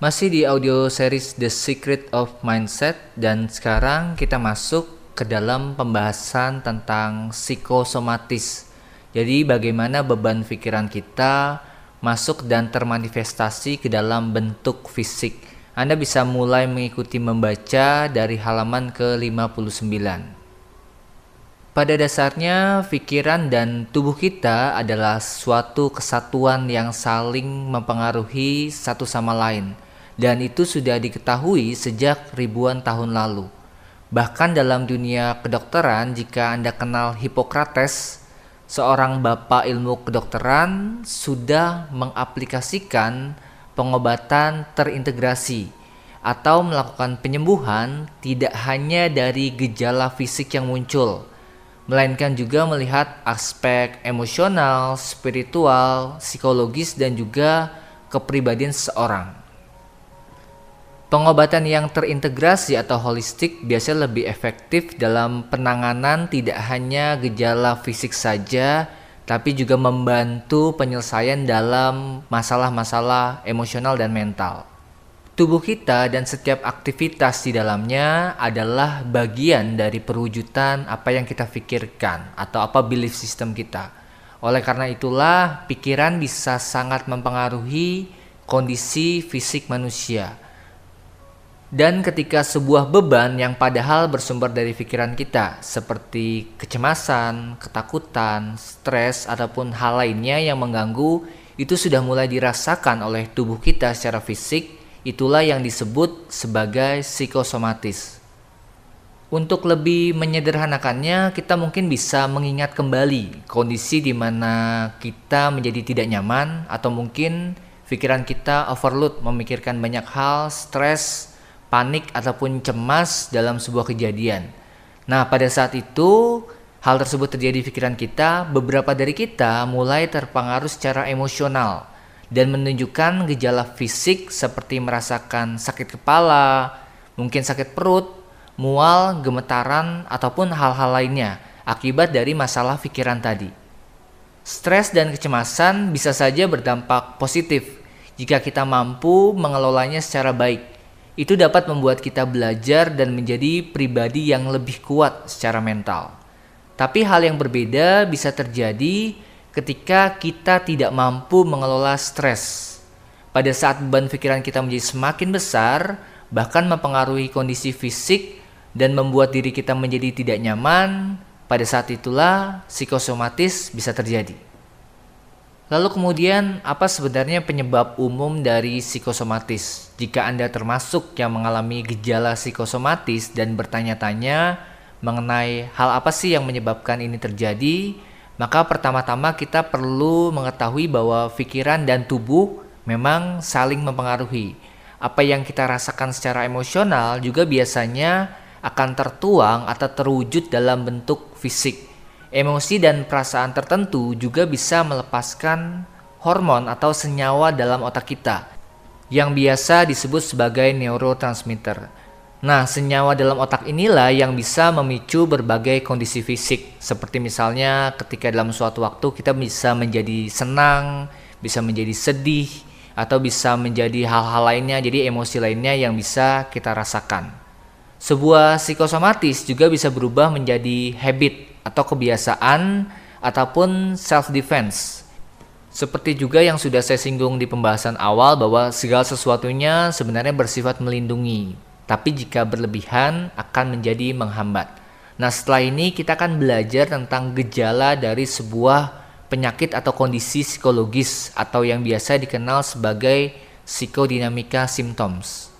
Masih di audio series The Secret of Mindset dan sekarang kita masuk ke dalam pembahasan tentang psikosomatis. Jadi bagaimana beban pikiran kita masuk dan termanifestasi ke dalam bentuk fisik. Anda bisa mulai mengikuti membaca dari halaman ke-59. Pada dasarnya, pikiran dan tubuh kita adalah suatu kesatuan yang saling mempengaruhi satu sama lain dan itu sudah diketahui sejak ribuan tahun lalu. Bahkan dalam dunia kedokteran, jika Anda kenal Hippocrates, seorang bapak ilmu kedokteran sudah mengaplikasikan pengobatan terintegrasi atau melakukan penyembuhan tidak hanya dari gejala fisik yang muncul, melainkan juga melihat aspek emosional, spiritual, psikologis, dan juga kepribadian seseorang. Pengobatan yang terintegrasi atau holistik biasanya lebih efektif dalam penanganan tidak hanya gejala fisik saja, tapi juga membantu penyelesaian dalam masalah-masalah emosional dan mental. Tubuh kita dan setiap aktivitas di dalamnya adalah bagian dari perwujudan apa yang kita pikirkan atau apa belief system kita. Oleh karena itulah, pikiran bisa sangat mempengaruhi kondisi fisik manusia dan ketika sebuah beban yang padahal bersumber dari pikiran kita, seperti kecemasan, ketakutan, stres, ataupun hal lainnya yang mengganggu, itu sudah mulai dirasakan oleh tubuh kita secara fisik, itulah yang disebut sebagai psikosomatis. Untuk lebih menyederhanakannya, kita mungkin bisa mengingat kembali kondisi di mana kita menjadi tidak nyaman, atau mungkin pikiran kita overload memikirkan banyak hal, stres, panik ataupun cemas dalam sebuah kejadian. Nah, pada saat itu hal tersebut terjadi di pikiran kita, beberapa dari kita mulai terpengaruh secara emosional dan menunjukkan gejala fisik seperti merasakan sakit kepala, mungkin sakit perut, mual, gemetaran, ataupun hal-hal lainnya akibat dari masalah pikiran tadi. Stres dan kecemasan bisa saja berdampak positif jika kita mampu mengelolanya secara baik itu dapat membuat kita belajar dan menjadi pribadi yang lebih kuat secara mental. Tapi hal yang berbeda bisa terjadi ketika kita tidak mampu mengelola stres. Pada saat beban pikiran kita menjadi semakin besar, bahkan mempengaruhi kondisi fisik dan membuat diri kita menjadi tidak nyaman, pada saat itulah psikosomatis bisa terjadi. Lalu kemudian apa sebenarnya penyebab umum dari psikosomatis? Jika Anda termasuk yang mengalami gejala psikosomatis dan bertanya-tanya mengenai hal apa sih yang menyebabkan ini terjadi, maka pertama-tama kita perlu mengetahui bahwa pikiran dan tubuh memang saling mempengaruhi. Apa yang kita rasakan secara emosional juga biasanya akan tertuang atau terwujud dalam bentuk fisik. Emosi dan perasaan tertentu juga bisa melepaskan hormon atau senyawa dalam otak kita yang biasa disebut sebagai neurotransmitter. Nah, senyawa dalam otak inilah yang bisa memicu berbagai kondisi fisik, seperti misalnya ketika dalam suatu waktu kita bisa menjadi senang, bisa menjadi sedih, atau bisa menjadi hal-hal lainnya, jadi emosi lainnya yang bisa kita rasakan. Sebuah psikosomatis juga bisa berubah menjadi habit atau kebiasaan ataupun self defense. Seperti juga yang sudah saya singgung di pembahasan awal bahwa segala sesuatunya sebenarnya bersifat melindungi, tapi jika berlebihan akan menjadi menghambat. Nah, setelah ini kita akan belajar tentang gejala dari sebuah penyakit atau kondisi psikologis atau yang biasa dikenal sebagai psikodinamika symptoms.